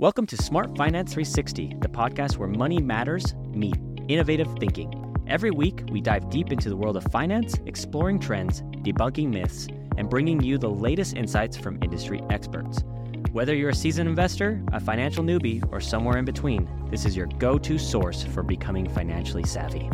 Welcome to Smart Finance 360, the podcast where money matters meet innovative thinking. Every week, we dive deep into the world of finance, exploring trends, debunking myths, and bringing you the latest insights from industry experts. Whether you're a seasoned investor, a financial newbie, or somewhere in between, this is your go to source for becoming financially savvy.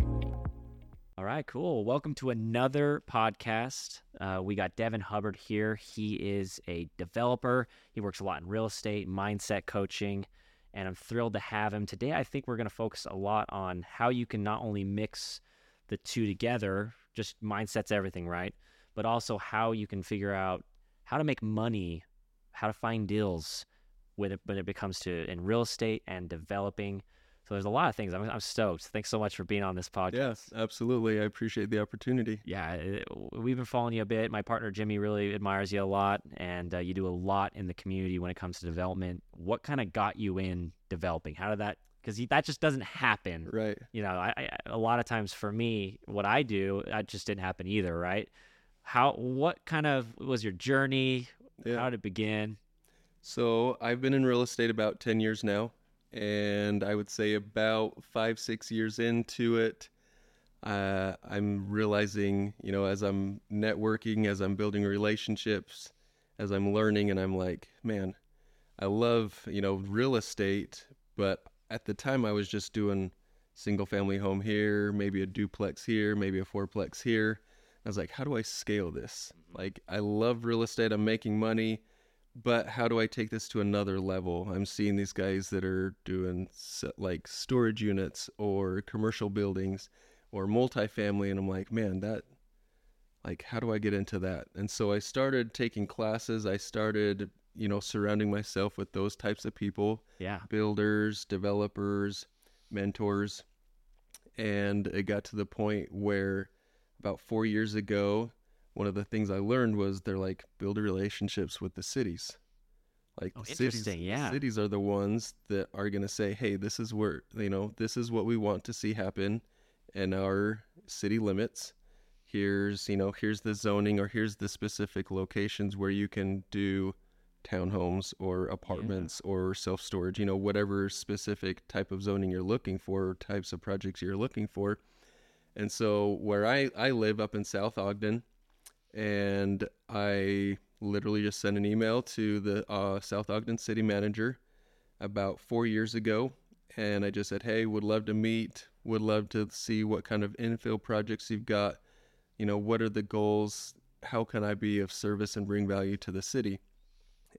Right, cool. Welcome to another podcast. Uh, we got Devin Hubbard here. He is a developer. He works a lot in real estate, mindset coaching, and I'm thrilled to have him today. I think we're going to focus a lot on how you can not only mix the two together, just mindset's everything, right? But also how you can figure out how to make money, how to find deals when it, when it becomes to in real estate and developing. So there's a lot of things. I'm, I'm stoked. Thanks so much for being on this podcast. Yes, absolutely. I appreciate the opportunity. Yeah, it, we've been following you a bit. My partner Jimmy really admires you a lot, and uh, you do a lot in the community when it comes to development. What kind of got you in developing? How did that? Because that just doesn't happen, Right. You know, I, I, a lot of times for me, what I do, that just didn't happen either, right? How? What kind of was your journey? Yeah. How did it begin? So I've been in real estate about 10 years now. And I would say about five, six years into it, uh, I'm realizing, you know, as I'm networking, as I'm building relationships, as I'm learning, and I'm like, man, I love, you know, real estate. But at the time, I was just doing single family home here, maybe a duplex here, maybe a fourplex here. I was like, how do I scale this? Like, I love real estate, I'm making money but how do I take this to another level? I'm seeing these guys that are doing like storage units or commercial buildings or multifamily, and I'm like, man, that like, how do I get into that? And so I started taking classes. I started, you know, surrounding myself with those types of people Yeah. builders, developers, mentors. And it got to the point where about four years ago, one of the things I learned was they're like build relationships with the cities. Like Oh, the cities, yeah. cities are the ones that are going to say, "Hey, this is where you know this is what we want to see happen in our city limits. Here's you know here's the zoning or here's the specific locations where you can do townhomes or apartments or self storage. You know whatever specific type of zoning you're looking for, or types of projects you're looking for." And so where I I live up in South Ogden and I literally just sent an email to the uh, South Ogden city manager about four years ago, and I just said, "Hey, would love to meet. Would love to see what kind of infill projects you've got. You know, what are the goals? How can I be of service and bring value to the city?"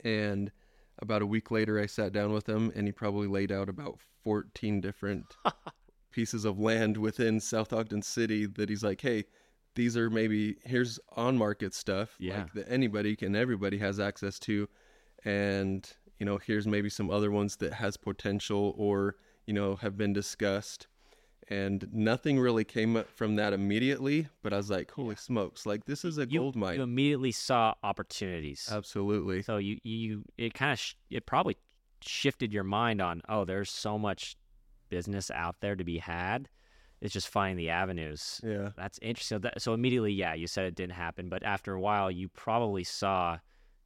And about a week later, I sat down with him, and he probably laid out about 14 different pieces of land within South Ogden City that he's like, "Hey." These are maybe here's on market stuff Yeah. like that anybody can everybody has access to and you know here's maybe some other ones that has potential or you know have been discussed and nothing really came up from that immediately but i was like holy smokes like this is a You, gold mine you immediately saw opportunities. absolutely So you you it kind of sh- it probably shifted your mind on oh there's so much business out there to be had. It's just finding the avenues. yeah That's interesting. So, that, so immediately, yeah, you said it didn't happen, but after a while, you probably saw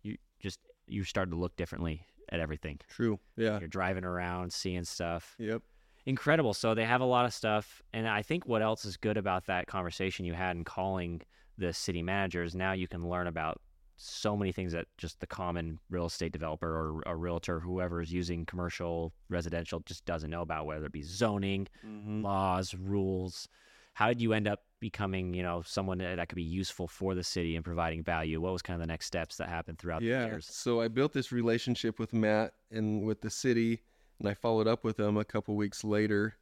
you just you started to look differently at everything. true yeah You're driving around, seeing stuff. yep Incredible. So they have a lot of stuff, and I think what else is good about that conversation you had in calling the city managers. Now you can learn about so many things that just the common real estate developer or a realtor, whoever is using commercial, residential, just doesn't know about, whether it be zoning, Mhm. laws, rules. How did you end up becoming, you know, someone that could be useful for the city and providing value? What was kind of the next steps that happened throughout the yeah years? so i built this relationship with matt and with the city and i followed up with him a couple weeks later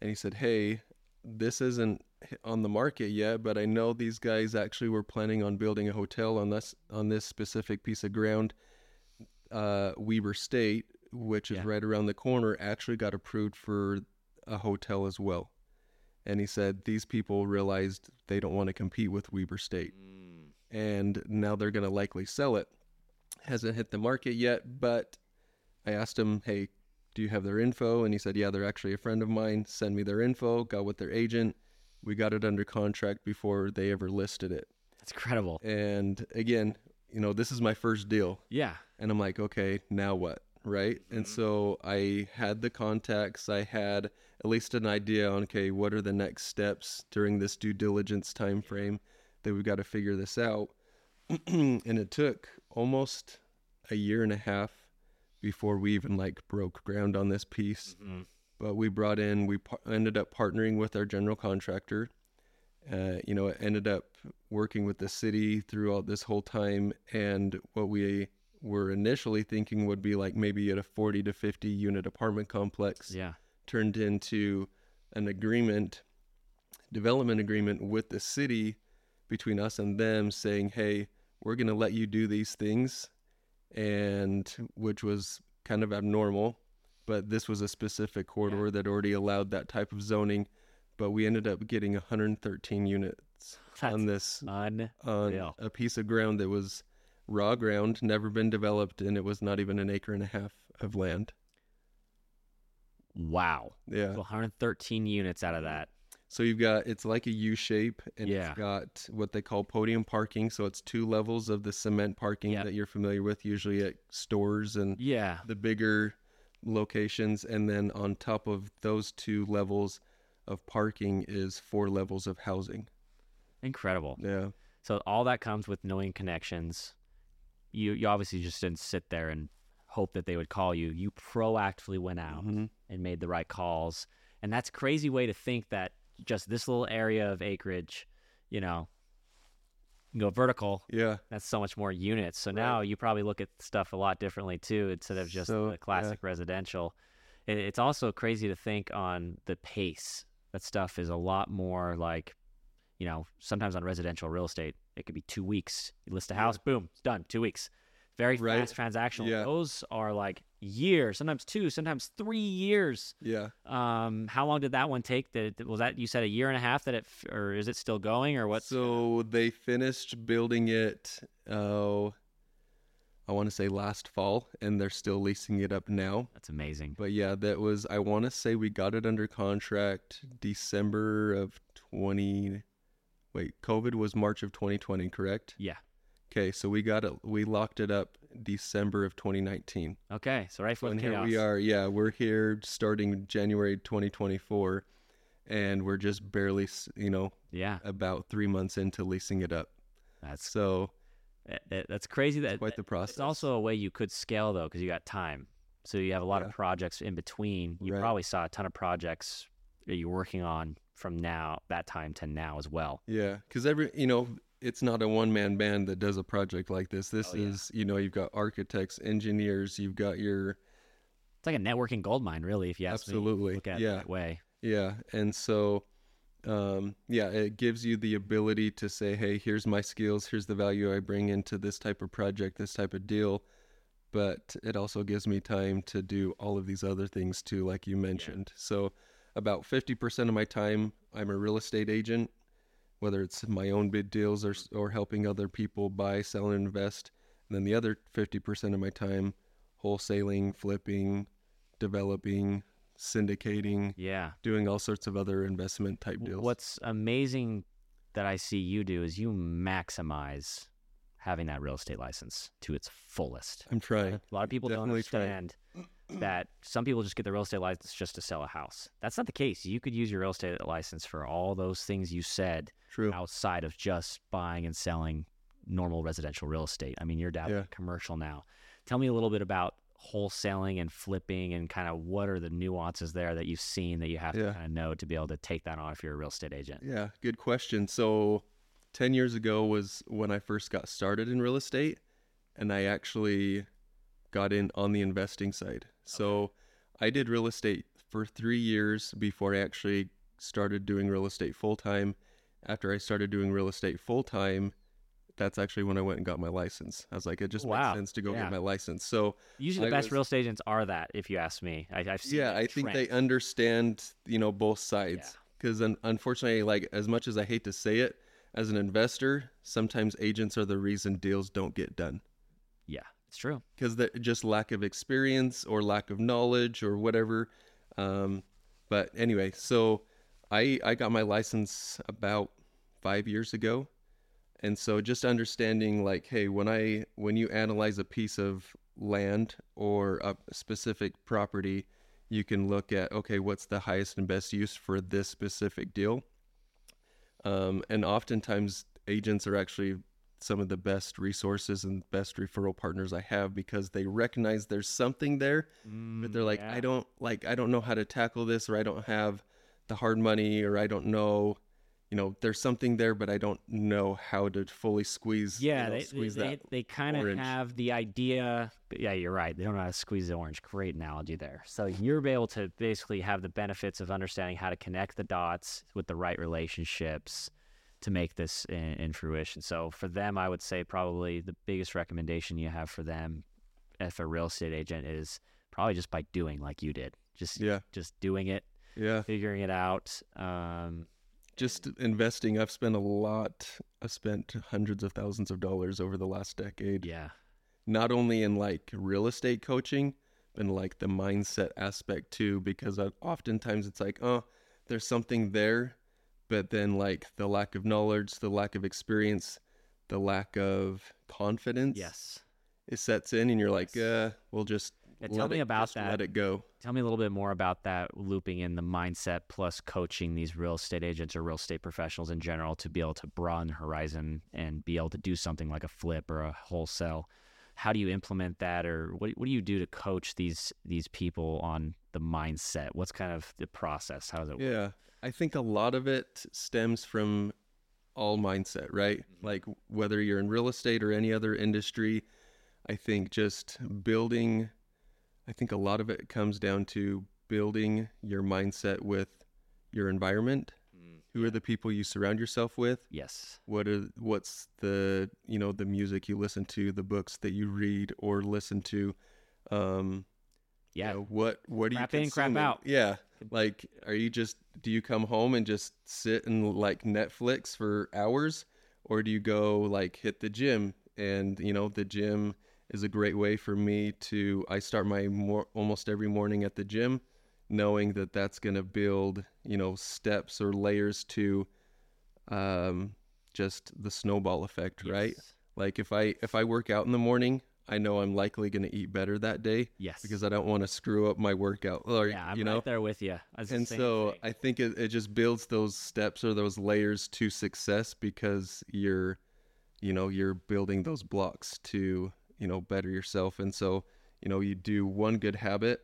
and he said hey this isn't on the market yet but i know these guys actually were planning on building a hotel on this on this specific piece of ground uh weber state which is Yeah. right around the corner actually got approved for a hotel as well and he said these people realized they don't want to compete with weber state and now they're going to likely sell it. Hasn't hit the market yet, but I asked him, hey, do you have their info? And he said, yeah, they're actually a friend of mine. Send me their info. Got with their agent. We got it under contract before they ever listed it. That's incredible. And again, you know, this is my first deal. Yeah. And I'm like, okay, now what? right? And Mm-hmm. so I had the contacts, I had at least an idea on okay, what are the next steps during this due diligence time frame that we've got to figure this out. and it took almost a year and a half before we even like broke ground on this piece. Mhm. But we brought in, we par- ended up partnering with our general contractor. Uh, you know, ended up working with the city throughout this whole time. And what we were initially thinking would be like maybe at a 40 to 50 unit apartment complex Yeah. turned into an agreement, development agreement with the city between us and them saying, hey, we're going to let you do these things. And which was kind of abnormal, but this was a specific corridor that already allowed that type of zoning. But we ended up getting 113 units That's on this on a piece of ground that was raw ground, never been developed, and it was not even an acre and a half of land. Wow. Yeah. 113 units out of that. So you've got it's like a U shape, and Yeah. it's got what they call podium parking. So it's two levels of the cement parking Yep. that you're familiar with, usually at stores and Yeah. the bigger locations. And then on top of those two levels of parking is four levels of housing. Incredible. Yeah. So all that comes with knowing connections. You you obviously just didn't sit there and hope that they would call you. You proactively went out Mhm. and made the right calls. And that's a crazy way to think that just this little area of acreage, you know, you go vertical, Yeah. that's so much more units. So now you probably look at stuff a lot differently too, instead of just So, the classic residential. It, it's also crazy to think on the pace. That stuff is a lot more like, you know, sometimes on residential real estate, it could be two weeks. You list a house, boom, it's done. Two weeks. Very Right. fast transactional. Yeah. Those are like years, sometimes two, sometimes three years. Yeah. Um, how long did that one take? Did, was that you said a year and a half that it, or is it still going, or what? So they finished building it. Oh, I want to say last fall, and they're still leasing it up now. That's amazing. But yeah, that was. I want to say we got it under contract December of twenty. Wait, COVID was March of 2020, correct? Yeah. Okay, so we got it. We locked it up December of 2019. Okay, so right So for and the here we are. Yeah, we're here starting January 2024, and we're just barely, you know, Yeah, about three months into leasing it up. that's So that's crazy. That quite the process. it's also a way you could scale though, because you got time. So you have a lot of projects in between. You Right. probably saw a ton of projects that you're working on from now that time to now as well. Yeah, because every you know, it's not a one man band that does a project like this. This Oh, yeah. is you know, you've got architects, engineers, you've got your It's like a networking gold mine, really, if you ask me. Absolutely, Look at yeah. that way. yeah, and so um, yeah, it gives you the ability to say, hey, here's my skills, here's the value I bring into this type of project, this type of deal. But it also gives me time to do all of these other things too, like you mentioned. So, about 50% of my time, I'm a real estate agent, whether it's my own bid deals or, or helping other people buy, sell, and invest. And then the other 50% of my time, wholesaling, flipping, developing, syndicating, Yeah. doing all sorts of other investment type deals. What's amazing that I see you do is you maximize having that real estate license to its fullest. I'm trying. A lot of people don't understand. trying. That some people just get the real estate license just to sell a house. That's not the case. You could use your real estate license for all those things you said True. outside of just buying and selling normal residential real estate. I mean, you're down Yeah. commercial now. Tell me a little bit about wholesaling and flipping and kind of what are the nuances there that you've seen that you have to kind of know to be able to take that on if you're a real estate agent. Yeah, good question. So, 10 years ago was when I first got started in real estate, and I actually got in on the investing side. So, I did real estate for three years before I actually started doing real estate full time. After I started doing real estate full time, that's actually when I went and got my license. I was like, it just Wow. makes sense to go Yeah. get my license. So, Usually, the I best was- real estate agents are that, if you ask me. I, I've seen yeah i think they understand you know both sides because unfortunately like as much as i hate to say it as an investor sometimes agents are the reason deals don't get done Yeah, it's true. because just lack of experience or lack of knowledge or whatever um, but anyway so i i got my license about five years ago and so just understanding like hey when i when you analyze a piece of land or a specific property, you can look at okay, what's the highest and best use for this specific deal. Um, and oftentimes, agents are actually some of the best resources and best referral partners I have because they recognize there's something there, but they're mm, like, yeah. I don't like, I don't know how to tackle this, or I don't have the hard money, or I don't know, you know, there's something there, but I don't know how to fully squeeze. you Yeah, know, they, they, squeeze they, that. they kind of have the idea. Yeah, you're right. They don't know how to squeeze the orange. Great analogy there. So you're able to basically have the benefits of understanding how to connect the dots with the right relationships to make this in, in fruition. So for them, I would say probably the biggest recommendation you have for them, if a real estate agent, is probably just by doing like you did. Just Yeah, just doing it, yeah. figuring it out. Um, Just investing. I've spent a lot. I've spent hundreds of thousands of dollars over the last decade. yeah, not only in like real estate coaching, but in like the mindset aspect too, because I, oftentimes it's like, oh, there's something there, but then like the lack of knowledge, the lack of experience, the lack of confidence, yes. it sets in, and you're like, uh, we'll just Yeah, tell let me it- about that. Let it go. Tell me a little bit more about that looping in the mindset plus coaching these real estate agents or real estate professionals in general to be able to broaden the horizon and be able to do something like a flip or a wholesale. How do you implement that or what, what do you do to coach these these people on the mindset? What's kind of the process? How does it work? Yeah. I think a lot of it stems from all mindset, right? Mm-hmm. Like whether you're in real estate or any other industry, I think just building, I think a lot of it comes down to building your mindset with your environment. Mm, Who are the people you surround yourself with? Yes. What are what's the you know the music you listen to, the books that you read or listen to, um, you Yeah. know, what what Crap you in, crap out. Yeah. Like are you just do you come home and just sit and like Netflix for hours? Or do you go like hit the gym? And you know the gym is a great way for me to I start my more almost every morning at the gym knowing that that's going to build, you know, steps or layers to um just the snowball effect, right? Like if I if I work out in the morning, I know I'm likely going to eat better that day Yes. because I don't want to screw up my workout or yeah, I'm you know. right there with you. And so thing. I think it, it just builds those steps or those layers to success because you're you know, you're building those blocks to, you know, better yourself. And so, you know, you do one good habit,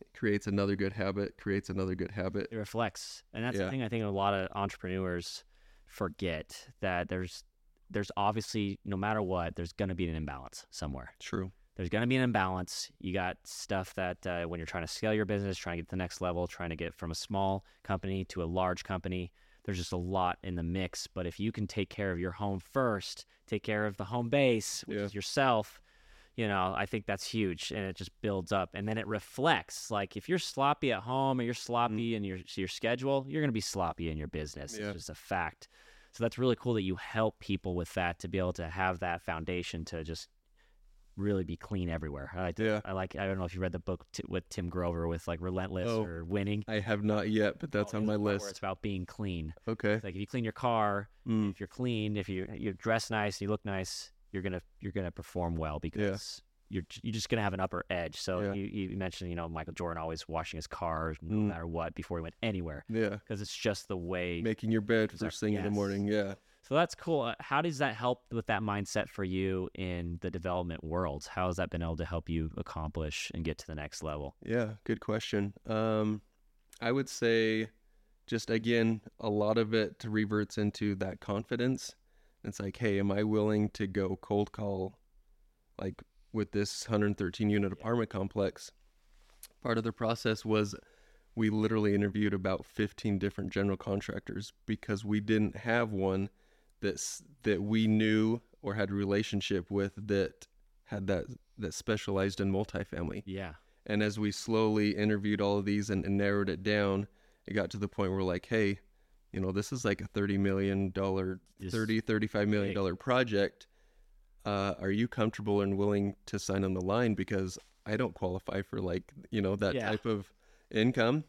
it creates another good habit, creates another good habit. it reflects and that's Yeah. the thing i think a lot of entrepreneurs forget that there's there's obviously no matter what there's going to be an imbalance somewhere. True. there's going to be an imbalance. You got stuff that uh, when you're trying to scale your business trying to get to the next level trying to get from a small company to a large company there's just a lot in the mix. But if you can take care of your home first take care of the home base which Yeah. is yourself you know i think that's huge and it just builds up and then it reflects. Like if you're sloppy at home or you're sloppy in your your schedule you're going to be sloppy in your business. Yeah. it's just a fact so that's really cool that you help people with that to be able to have that foundation to just really be clean everywhere. I like, Yeah. I like. I don't know if you read the book t- with Tim Grover with like Relentless Oh, or Winning. I have not yet, but that's Oh, on my list. It's about being clean. Okay. It's like if you clean your car, Mm. if you're clean, if you you dress nice, you look nice, you're gonna you're gonna perform well because you're you're just gonna have an upper edge. So Yeah. you, you mentioned you know Michael Jordan always washing his car no Mm. matter what before he went anywhere Yeah. because it's just the way. Making your bed first thing in the morning. Yeah. So that's cool. Uh, How does that help with that mindset for you in the development world? How has that been able to help you accomplish and get to the next level? Yeah, good question. Um, I would say, just again, a lot of it reverts into that confidence. It's like, hey, am I willing to go cold call, like with this 113 unit apartment complex? Part of the process was we literally interviewed about 15 different general contractors because we didn't have one that's that we knew or had a relationship with that had that that specialized in multifamily. Yeah. And as we slowly interviewed all of these and, and narrowed it down, it got to the point where we're like, hey, you know, this is like a $30 million, Just 30, 35 million big. dollar project. Uh, are you comfortable and willing to sign on the line? Because I don't qualify for like, you know, that Yeah. type of income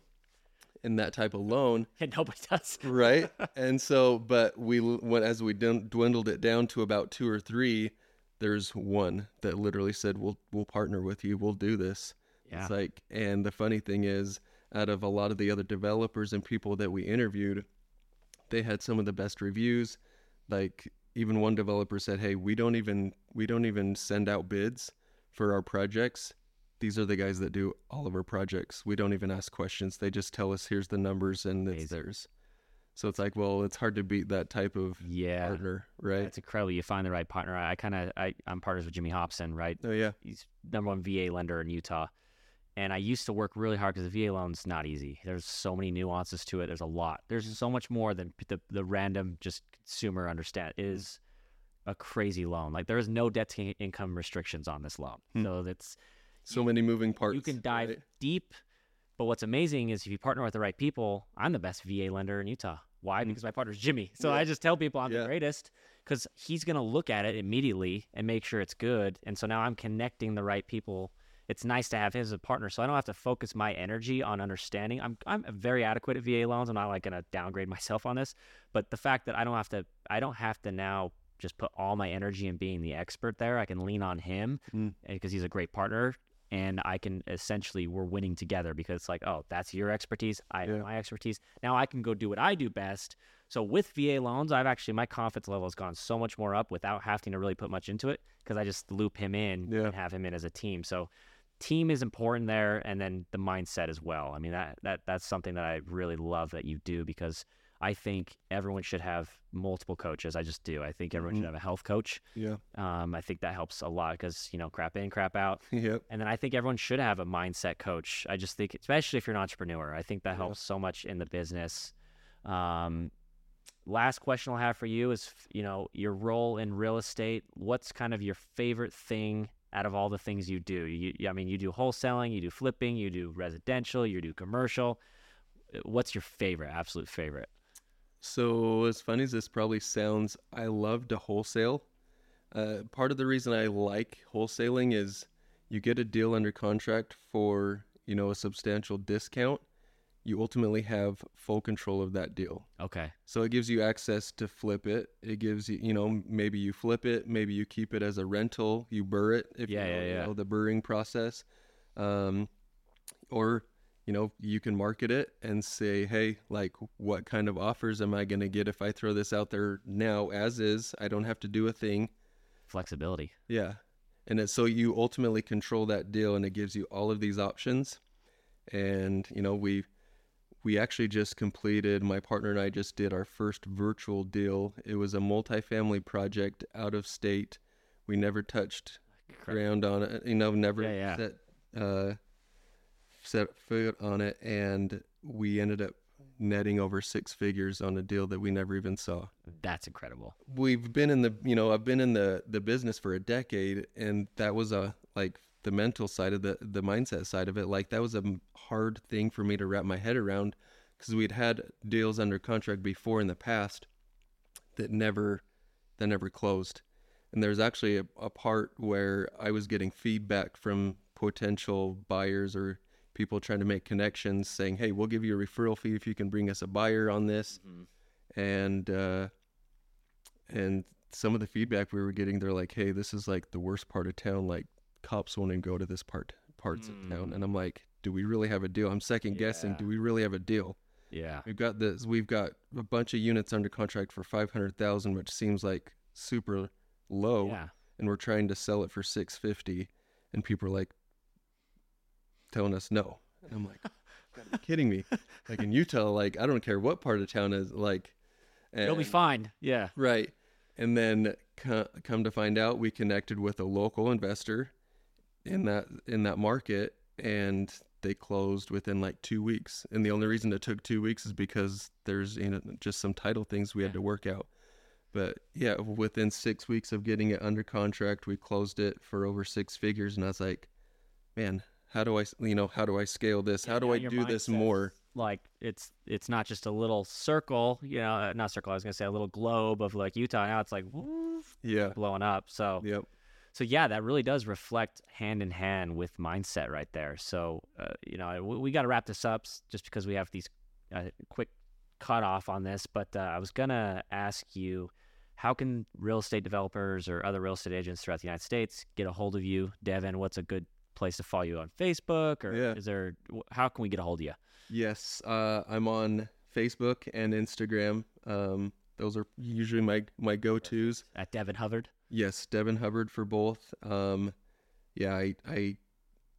and that type of loan And nobody does. right and so but we went as we dwindled it down to about two or three there's one that literally said, "We'll we'll partner with you. We'll do this." Yeah. It's like, and the funny thing is, out of a lot of the other developers and people that we interviewed, they had some of the best reviews. Like even one developer said, "Hey, we don't even we don't even send out bids for our projects. These are the guys that do all of our projects. We don't even ask questions. They just tell us here's the numbers and it's Amazing. theirs." So it's like, well, it's hard to beat that type of Yeah. partner, right? It's incredible. You find the right partner. I, I kind of, I, I'm partners with Jimmy Hobson, right? Oh yeah, He's number one VA lender in Utah. And I used to work really hard because the VA loan's not easy. There's so many nuances to it. There's a lot. There's so much more than the, the random just consumer understand. It is a crazy loan. Like there is no debt to income restrictions on this loan. Hmm. So that's so many moving parts. you can dive right? deep. But what's amazing is if you partner with the right people, I'm the best VA lender in Utah. Why? Mm. Because my partner's Jimmy. So Yeah. I just tell people I'm Yeah. the greatest because he's going to look at it immediately and make sure it's good. And so now I'm connecting the right people. It's nice to have him as a partner, so I don't have to focus my energy on understanding. I'm I'm very adequate at VA loans. I'm not like going to downgrade myself on this, but the fact that I don't have to I don't have to now just put all my energy in being the expert there. I can lean on him Mm. because he's a great partner and I can essentially we're winning together because it's like, oh, that's your expertise, I Yeah. have my expertise. Now I can go do what I do best. So with VA loans, I've actually my confidence level has gone so much more up without having to really put much into it because I just loop him in Yeah. and have him in as a team. So team is important there and then the mindset as well. I mean that that that's something that I really love that you do because I think everyone should have multiple coaches. I just do. I think everyone Mhm. should have a health coach. Yeah. Um, I think that helps a lot because you know crap in, crap out. Yep. And then I think everyone should have a mindset coach. I just think, especially if you're an entrepreneur, I think that Yeah. helps so much in the business. Um, last question I'll have for you is, you know, your role in real estate. What's kind of your favorite thing out of all the things you do? You, I mean, you do wholesaling, you do flipping, you do residential, you do commercial. What's your favorite, absolute favorite? So as funny as this probably sounds, I love to wholesale. Uh, part of the reason I like wholesaling is you get a deal under contract for you know a substantial discount. You ultimately have full control of that deal. Okay. So it gives you access to flip it. It gives you, you know, maybe you flip it, maybe you keep it as a rental, you burr it if Yeah, you know, yeah, you yeah. know, the burring process. Um, or, you know, you can market it and say, hey, like, what kind of offers am I going to get if I throw this out there now as is? I don't have to do a thing. Flexibility. Yeah. And it's, so you ultimately control that deal and it gives you all of these options. And, you know, we we actually just completed my partner and I just did our first virtual deal. It was a multifamily project out of state. We never touched ground on it, you know, never Yeah, yeah. set uh set foot on it and we ended up netting over six figures on a deal that we never even saw That's incredible. we've been in the you know i've been in the the business for a decade and that was a like the mental side of the the mindset side of it like that was a hard thing for me to wrap my head around because we'd had deals under contract before in the past that never that never closed. And there's actually a, a part where i was getting feedback from potential buyers or people trying to make connections saying hey we'll give you a referral fee if you can bring us a buyer on this. And uh and some of the feedback we were getting they're like hey this is like the worst part of town like cops won't even go to this part parts of town Mm. and i'm like do we really have a deal i'm second guessing Yeah. do we really have a deal Yeah. we've got this we've got a bunch of units under contract for 500000 which seems like super low Yeah. and we're trying to sell it for 650 and people are like telling us no and i'm like "You kidding me like in utah like i don't care what part of town is like You'll be fine. Yeah. Right. And then co- come to find out, we connected with a local investor in that in that market, and they closed within like two weeks. And the only reason it took two weeks is because there's you know just some title things we had to work out. But yeah, within six weeks of getting it under contract, we closed it for over six figures, and I was like, man. How do i you know, how do I scale this? How do I do this mindset's more? Like it's it's not just a little circle, you know, not circle. I was gonna say a little globe of like Utah. Now it's like woof, Yeah. blowing up. So Yep. So yeah, that really does reflect hand in hand with mindset right there. So uh, you know, we, we got to wrap this up just because we have these uh, quick cut off on this. But uh, I was gonna ask you, how can real estate developers or other real estate agents throughout the United States get a hold of you, Devin? What's a good place to follow you on Facebook, or Yeah. is there? How can we get a hold of you? Yes, uh, I'm on Facebook and Instagram. Um, those are usually my my go tos. At Devin Hubbard. Yes, Devin Hubbard for both. Um, yeah, I, I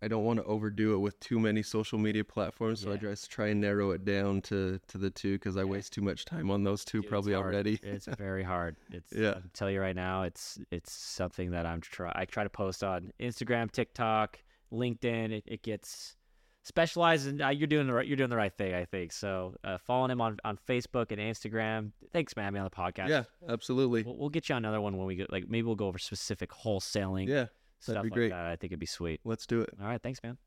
I don't want to overdo it with too many social media platforms, so I just try and narrow it down to to the two because I waste too much time on those two Dude, probably hard. already. it's very hard. It's Yeah. I'll tell you right now, it's it's something that I'm try I try to post on Instagram, TikTok, LinkedIn. It, it gets specialized, in uh, you're doing the right you're doing the right thing, I think. So uh, following him on on Facebook and Instagram. Thanks, man, having me on the podcast. yeah, absolutely. We'll, we'll get you on another one when we go. Like maybe we'll go over specific wholesaling Yeah, stuff be like great. that. I think it'd be sweet. let's do it. All right, thanks, man.